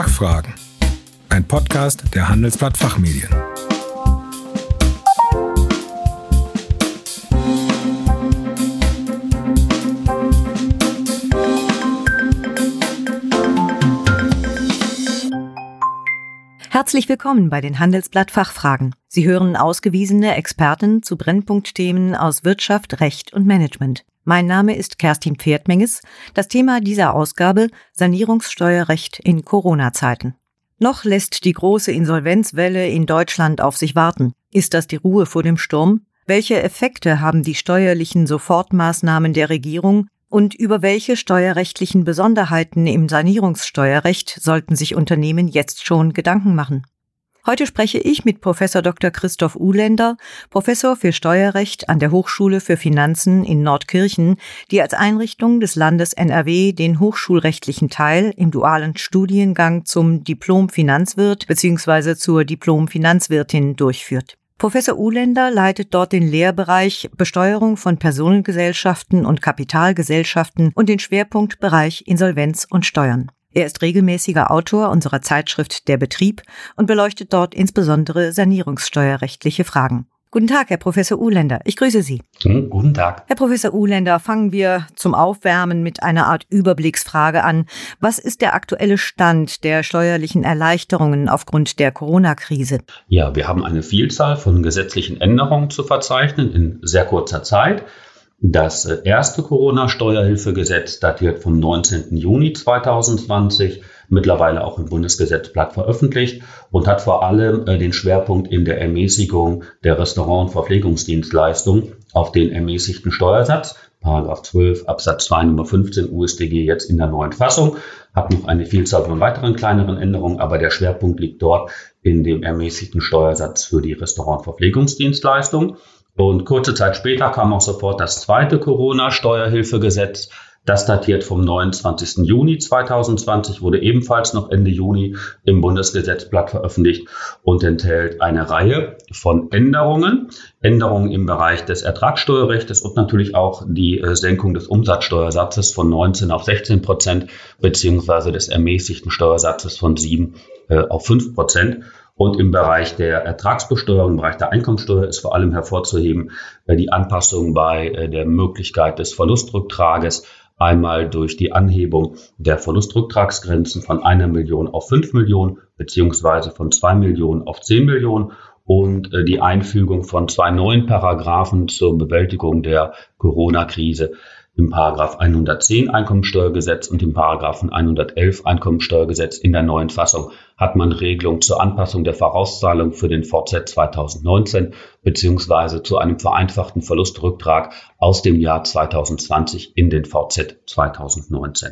Fachfragen. Ein Podcast der Handelsblatt Fachmedien. Herzlich willkommen bei den Handelsblatt Fachfragen. Sie hören ausgewiesene Experten zu Brennpunktthemen aus Wirtschaft, Recht und Management. Mein Name ist Kerstin Pferdmenges. Das Thema dieser Ausgabe Sanierungssteuerrecht in Corona-Zeiten. Noch lässt die große Insolvenzwelle in Deutschland auf sich warten. Ist das die Ruhe vor dem Sturm? Welche Effekte haben die steuerlichen Sofortmaßnahmen der Regierung und über welche steuerrechtlichen Besonderheiten im Sanierungssteuerrecht sollten sich Unternehmen jetzt schon Gedanken machen? Heute spreche ich mit Professor Dr. Christoph Uhländer, Professor für Steuerrecht an der Hochschule für Finanzen in Nordkirchen, die als Einrichtung des Landes NRW den hochschulrechtlichen Teil im dualen Studiengang zum Diplom Finanzwirt bzw. zur Diplom Finanzwirtin durchführt. Professor Uhländer leitet dort den Lehrbereich Besteuerung von Personengesellschaften und Kapitalgesellschaften und den Schwerpunktbereich Insolvenz und Steuern. Er ist regelmäßiger Autor unserer Zeitschrift Der Betrieb und beleuchtet dort insbesondere sanierungssteuerrechtliche Fragen. Guten Tag, Herr Professor Uhländer. Ich grüße Sie. Hm, guten Tag. Herr Professor Uhländer, fangen wir zum Aufwärmen mit einer Art Überblicksfrage an. Was ist der aktuelle Stand der steuerlichen Erleichterungen aufgrund der Corona-Krise? Ja, wir haben eine Vielzahl von gesetzlichen Änderungen zu verzeichnen in sehr kurzer Zeit. Das äh, erste Corona-Steuerhilfegesetz datiert vom 19. Juni 2020, mittlerweile auch im Bundesgesetzblatt veröffentlicht und hat vor allem äh, den Schwerpunkt in der Ermäßigung der Restaurant- und Verpflegungsdienstleistung auf den ermäßigten Steuersatz. Paragraph 12 Absatz 2 Nummer 15 USDG jetzt in der neuen Fassung, hat noch eine Vielzahl von weiteren kleineren Änderungen, aber der Schwerpunkt liegt dort in dem ermäßigten Steuersatz für die Restaurant- und Verpflegungsdienstleistung. Und kurze Zeit später kam auch sofort das zweite Corona-Steuerhilfegesetz. Das datiert vom 29. Juni 2020, wurde ebenfalls noch Ende Juni im Bundesgesetzblatt veröffentlicht und enthält eine Reihe von Änderungen. Änderungen im Bereich des Ertragssteuerrechts und natürlich auch die äh, Senkung des Umsatzsteuersatzes von 19 auf 16 Prozent beziehungsweise des ermäßigten Steuersatzes von 7 äh, auf 5 Prozent. Und im Bereich der Ertragsbesteuerung, im Bereich der Einkommensteuer ist vor allem hervorzuheben äh, die Anpassung bei äh, der Möglichkeit des Verlustrücktrages. Einmal durch die Anhebung der Verlustrücktragsgrenzen von einer Million auf fünf Millionen beziehungsweise von zwei Millionen auf zehn Millionen und äh, die Einfügung von zwei neuen Paragraphen zur Bewältigung der Corona-Krise im Paragraph 110 Einkommensteuergesetz und im Paragraphen 111 Einkommensteuergesetz in der neuen Fassung hat man Regelung zur Anpassung der Vorauszahlung für den VZ 2019 beziehungsweise zu einem vereinfachten Verlustrücktrag aus dem Jahr 2020 in den VZ 2019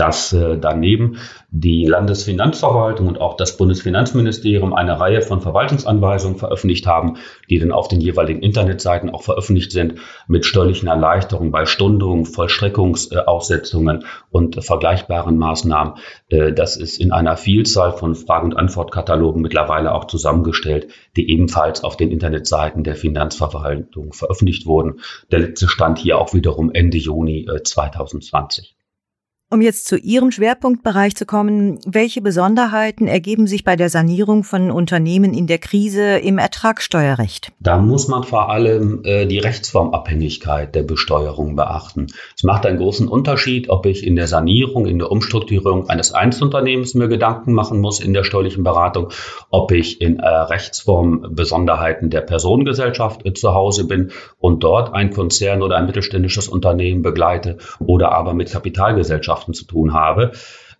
dass äh, daneben die Landesfinanzverwaltung und auch das Bundesfinanzministerium eine Reihe von Verwaltungsanweisungen veröffentlicht haben, die dann auf den jeweiligen Internetseiten auch veröffentlicht sind, mit steuerlichen Erleichterungen bei Stundungen, Vollstreckungsaussetzungen und vergleichbaren Maßnahmen. Äh, das ist in einer Vielzahl von Frage- und Antwortkatalogen mittlerweile auch zusammengestellt, die ebenfalls auf den Internetseiten der Finanzverwaltung veröffentlicht wurden. Der letzte Stand hier auch wiederum Ende Juni äh, 2020. Um jetzt zu Ihrem Schwerpunktbereich zu kommen, welche Besonderheiten ergeben sich bei der Sanierung von Unternehmen in der Krise im Ertragssteuerrecht? Da muss man vor allem äh, die Rechtsformabhängigkeit der Besteuerung beachten. Es macht einen großen Unterschied, ob ich in der Sanierung, in der Umstrukturierung eines Einzelunternehmens mir Gedanken machen muss in der steuerlichen Beratung, ob ich in äh, Rechtsform Besonderheiten der Personengesellschaft äh, zu Hause bin und dort ein Konzern oder ein mittelständisches Unternehmen begleite oder aber mit Kapitalgesellschaften Gesellschaften zu tun habe.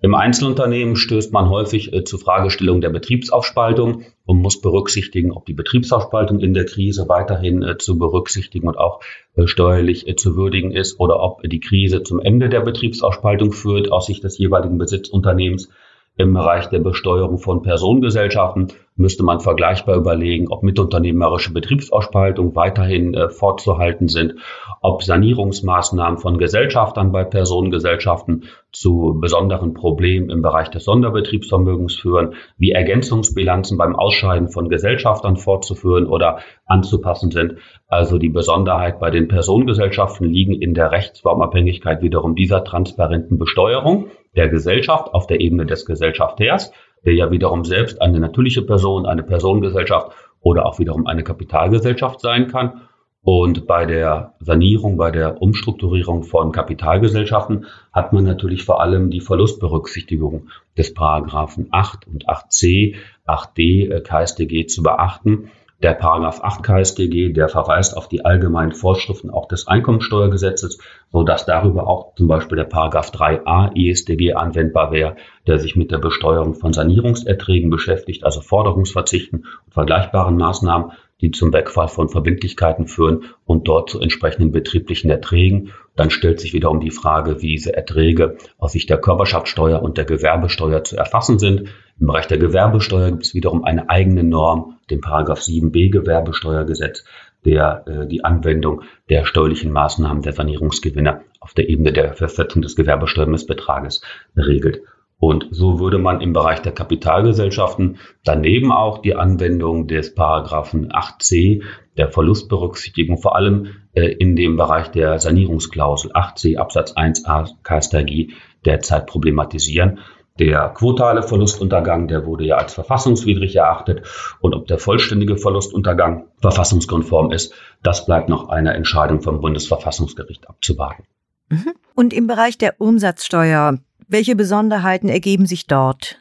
Im Einzelunternehmen stößt man häufig äh, zu Fragestellungen der Betriebsaufspaltung und muss berücksichtigen, ob die Betriebsaufspaltung in der Krise weiterhin äh, zu berücksichtigen und auch äh, steuerlich äh, zu würdigen ist oder ob die Krise zum Ende der Betriebsaufspaltung führt aus Sicht des jeweiligen Besitzunternehmens. Im Bereich der Besteuerung von Personengesellschaften müsste man vergleichbar überlegen, ob mitunternehmerische Betriebsausspaltungen weiterhin fortzuhalten sind, ob Sanierungsmaßnahmen von Gesellschaftern bei Personengesellschaften zu besonderen Problemen im Bereich des Sonderbetriebsvermögens führen, wie Ergänzungsbilanzen beim Ausscheiden von Gesellschaftern fortzuführen oder anzupassen sind. Also die Besonderheit bei den Personengesellschaften liegen in der Rechtsformabhängigkeit wiederum dieser transparenten Besteuerung der Gesellschaft auf der Ebene des Gesellschafters, der ja wiederum selbst eine natürliche Person, eine Personengesellschaft oder auch wiederum eine Kapitalgesellschaft sein kann. Und bei der Sanierung, bei der Umstrukturierung von Kapitalgesellschaften hat man natürlich vor allem die Verlustberücksichtigung des Paragraphen 8 und 8c, 8d KStG zu beachten. Der Paragraph 8 KStG, der verweist auf die allgemeinen Vorschriften auch des Einkommensteuergesetzes, so dass darüber auch zum Beispiel der Paragraph 3a EStG anwendbar wäre, der sich mit der Besteuerung von Sanierungserträgen beschäftigt, also Forderungsverzichten und vergleichbaren Maßnahmen die zum Wegfall von Verbindlichkeiten führen und dort zu entsprechenden betrieblichen Erträgen. Dann stellt sich wiederum die Frage, wie diese Erträge aus Sicht der Körperschaftssteuer und der Gewerbesteuer zu erfassen sind. Im Bereich der Gewerbesteuer gibt es wiederum eine eigene Norm, den Paragraph 7b Gewerbesteuergesetz, der äh, die Anwendung der steuerlichen Maßnahmen der Sanierungsgewinne auf der Ebene der Festsetzung des Gewerbesteuermissbetrages regelt. Und so würde man im Bereich der Kapitalgesellschaften daneben auch die Anwendung des Paragraphen 8c der Verlustberücksichtigung vor allem äh, in dem Bereich der Sanierungsklausel 8c Absatz 1a KStG derzeit problematisieren. Der quotale Verlustuntergang, der wurde ja als verfassungswidrig erachtet. Und ob der vollständige Verlustuntergang verfassungskonform ist, das bleibt noch einer Entscheidung vom Bundesverfassungsgericht abzuwarten. Mhm. Und im Bereich der Umsatzsteuer welche Besonderheiten ergeben sich dort?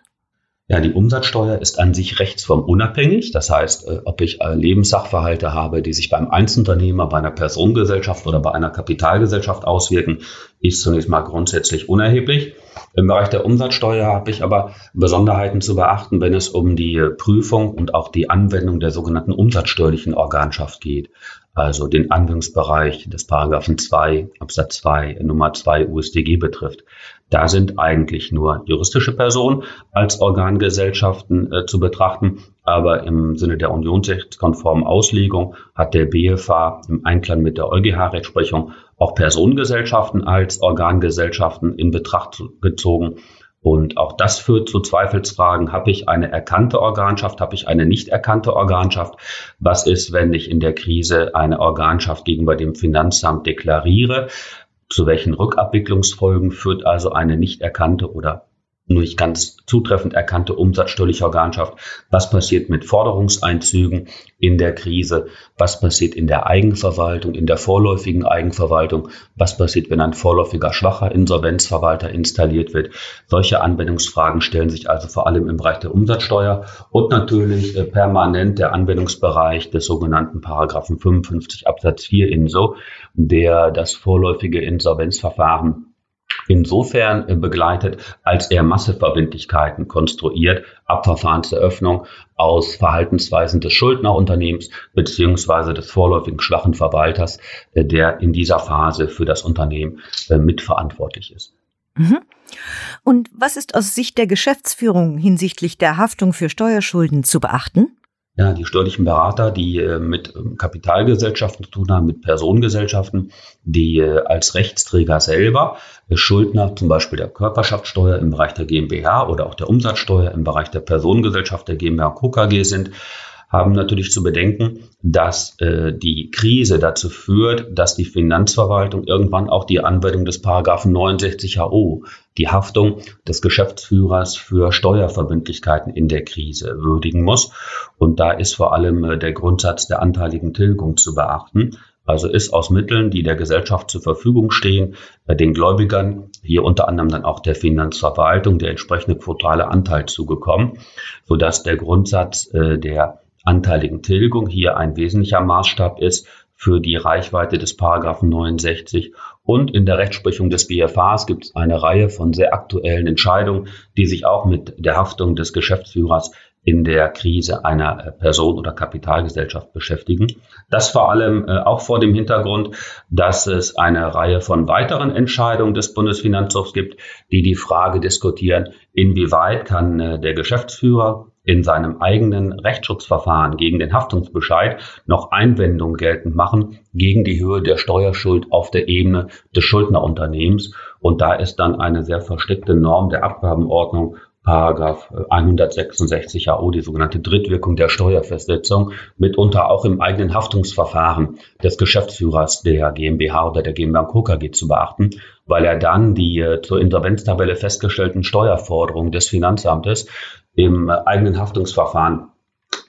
Ja, die Umsatzsteuer ist an sich rechtsformunabhängig. Das heißt, äh, ob ich äh, Lebenssachverhalte habe, die sich beim Einzelunternehmer, bei einer Personengesellschaft oder bei einer Kapitalgesellschaft auswirken, ist zunächst mal grundsätzlich unerheblich. Im Bereich der Umsatzsteuer habe ich aber Besonderheiten zu beachten, wenn es um die Prüfung und auch die Anwendung der sogenannten umsatzsteuerlichen Organschaft geht also den Anwendungsbereich des Paragraphen 2 Absatz 2 Nummer 2 USDG betrifft. Da sind eigentlich nur juristische Personen als Organgesellschaften äh, zu betrachten, aber im Sinne der unionsrechtskonformen Auslegung hat der BFH im Einklang mit der EuGH-Rechtsprechung auch Personengesellschaften als Organgesellschaften in Betracht gezogen und auch das führt zu Zweifelsfragen. Habe ich eine erkannte Organschaft? Habe ich eine nicht erkannte Organschaft? Was ist, wenn ich in der Krise eine Organschaft gegenüber dem Finanzamt deklariere? Zu welchen Rückabwicklungsfolgen führt also eine nicht erkannte oder nicht ganz zutreffend erkannte umsatzsteuerliche Organschaft. Was passiert mit Forderungseinzügen in der Krise? Was passiert in der Eigenverwaltung, in der vorläufigen Eigenverwaltung? Was passiert, wenn ein vorläufiger schwacher Insolvenzverwalter installiert wird? Solche Anwendungsfragen stellen sich also vor allem im Bereich der Umsatzsteuer und natürlich äh, permanent der Anwendungsbereich des sogenannten Paragraphen 55 Absatz 4 INSO, der das vorläufige Insolvenzverfahren insofern äh, begleitet, als er Masseverbindlichkeiten konstruiert, ab Verfahrenseröffnung aus Verhaltensweisen des Schuldnerunternehmens beziehungsweise des vorläufigen schwachen Verwalters, äh, der in dieser Phase für das Unternehmen äh, mitverantwortlich ist. Mhm. Und was ist aus Sicht der Geschäftsführung hinsichtlich der Haftung für Steuerschulden zu beachten? Ja, die steuerlichen Berater, die äh, mit ähm, Kapitalgesellschaften zu tun haben, mit Personengesellschaften, die äh, als Rechtsträger selber äh, Schuldner zum Beispiel der Körperschaftssteuer im Bereich der GmbH oder auch der Umsatzsteuer im Bereich der Personengesellschaft der GmbH und Co. Sind, haben natürlich zu bedenken, dass äh, die Krise dazu führt, dass die Finanzverwaltung irgendwann auch die Anwendung des Paragraphen 69 HO, die Haftung des Geschäftsführers für Steuerverbindlichkeiten in der Krise würdigen muss. Und da ist vor allem äh, der Grundsatz der anteiligen Tilgung zu beachten. Also ist aus Mitteln, die der Gesellschaft zur Verfügung stehen, äh, den Gläubigern, hier unter anderem dann auch der Finanzverwaltung, der entsprechende quotale Anteil zugekommen, sodass der Grundsatz äh, der anteiligen Tilgung hier ein wesentlicher Maßstab ist für die Reichweite des Paragraphen 69. Und in der Rechtsprechung des BFHs gibt es eine Reihe von sehr aktuellen Entscheidungen, die sich auch mit der Haftung des Geschäftsführers in der Krise einer Person oder Kapitalgesellschaft beschäftigen. Das vor allem äh, auch vor dem Hintergrund, dass es eine Reihe von weiteren Entscheidungen des Bundesfinanzhofs gibt, die die Frage diskutieren, inwieweit kann äh, der Geschäftsführer in seinem eigenen Rechtsschutzverfahren gegen den Haftungsbescheid noch Einwendungen geltend machen gegen die Höhe der Steuerschuld auf der Ebene des Schuldnerunternehmens. Und da ist dann eine sehr versteckte Norm der Abgabenordnung Paragraph 166 AO, die sogenannte Drittwirkung der Steuerfestsetzung, mitunter auch im eigenen Haftungsverfahren des Geschäftsführers der GmbH oder der GmbH Co. KG zu beachten, weil er dann die äh, zur Insolvenztabelle festgestellten Steuerforderungen des Finanzamtes im eigenen Haftungsverfahren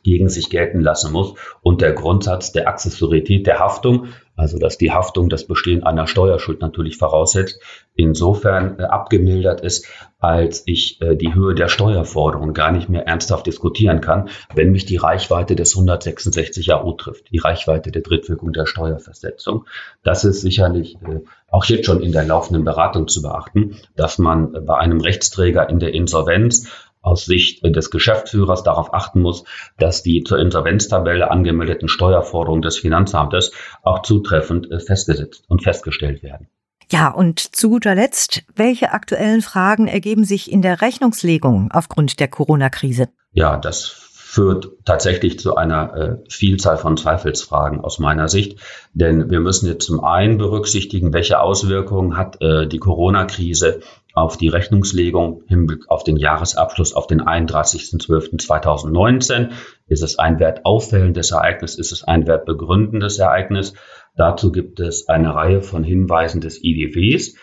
gegen sich gelten lassen muss und der Grundsatz der Accessorität der Haftung, also dass die Haftung das Bestehen einer Steuerschuld natürlich voraussetzt, insofern äh, abgemildert ist, als ich äh, die Höhe der Steuerforderung gar nicht mehr ernsthaft diskutieren kann, wenn mich die Reichweite des 166 AO trifft, die Reichweite der Drittwirkung der Steuerversetzung. Das ist sicherlich äh, auch jetzt schon in der laufenden Beratung zu beachten, dass man bei einem Rechtsträger in der Insolvenz aus Sicht des Geschäftsführers darauf achten muss, dass die zur Insolvenztabelle angemeldeten Steuerforderungen des Finanzamtes auch zutreffend äh, festgesetzt und festgestellt werden. Ja, und zu guter Letzt, welche aktuellen Fragen ergeben sich in der Rechnungslegung aufgrund der Corona-Krise? Ja, das führt tatsächlich zu einer äh, Vielzahl von Zweifelsfragen aus meiner Sicht. Denn wir müssen jetzt zum einen berücksichtigen, welche Auswirkungen hat äh, die Corona-Krise auf die Rechnungslegung im Hinblick auf den Jahresabschluss auf den 31.12.2019. Ist es ein wertauffällendes Ereignis? Ist es ein wertbegründendes Ereignis? Dazu gibt es eine Reihe von Hinweisen des IDWs.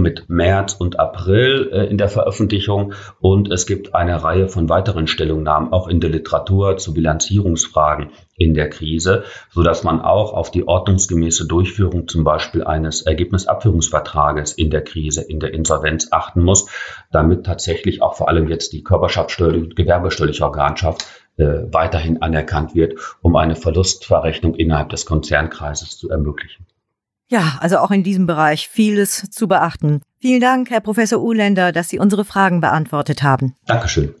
Mit März und April äh, in der Veröffentlichung und es gibt eine Reihe von weiteren Stellungnahmen auch in der Literatur zu Bilanzierungsfragen in der Krise, so dass man auch auf die ordnungsgemäße Durchführung zum Beispiel eines Ergebnisabführungsvertrages in der Krise, in der Insolvenz achten muss, damit tatsächlich auch vor allem jetzt die körperschaftssteuerliche und gewerbesteuerliche Organschaft äh, weiterhin anerkannt wird, um eine Verlustverrechnung innerhalb des Konzernkreises zu ermöglichen. Ja, also auch in diesem Bereich vieles zu beachten. Vielen Dank, Herr Professor Uhländer, dass Sie unsere Fragen beantwortet haben. Dankeschön.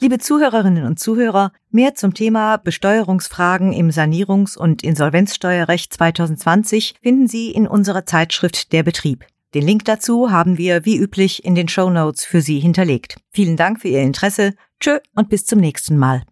Liebe Zuhörerinnen und Zuhörer, mehr zum Thema Besteuerungsfragen im Sanierungs- und Insolvenzsteuerrecht 2020 finden Sie in unserer Zeitschrift Der Betrieb. Den Link dazu haben wir wie üblich in den Show Notes für Sie hinterlegt. Vielen Dank für Ihr Interesse. Tschö und bis zum nächsten Mal.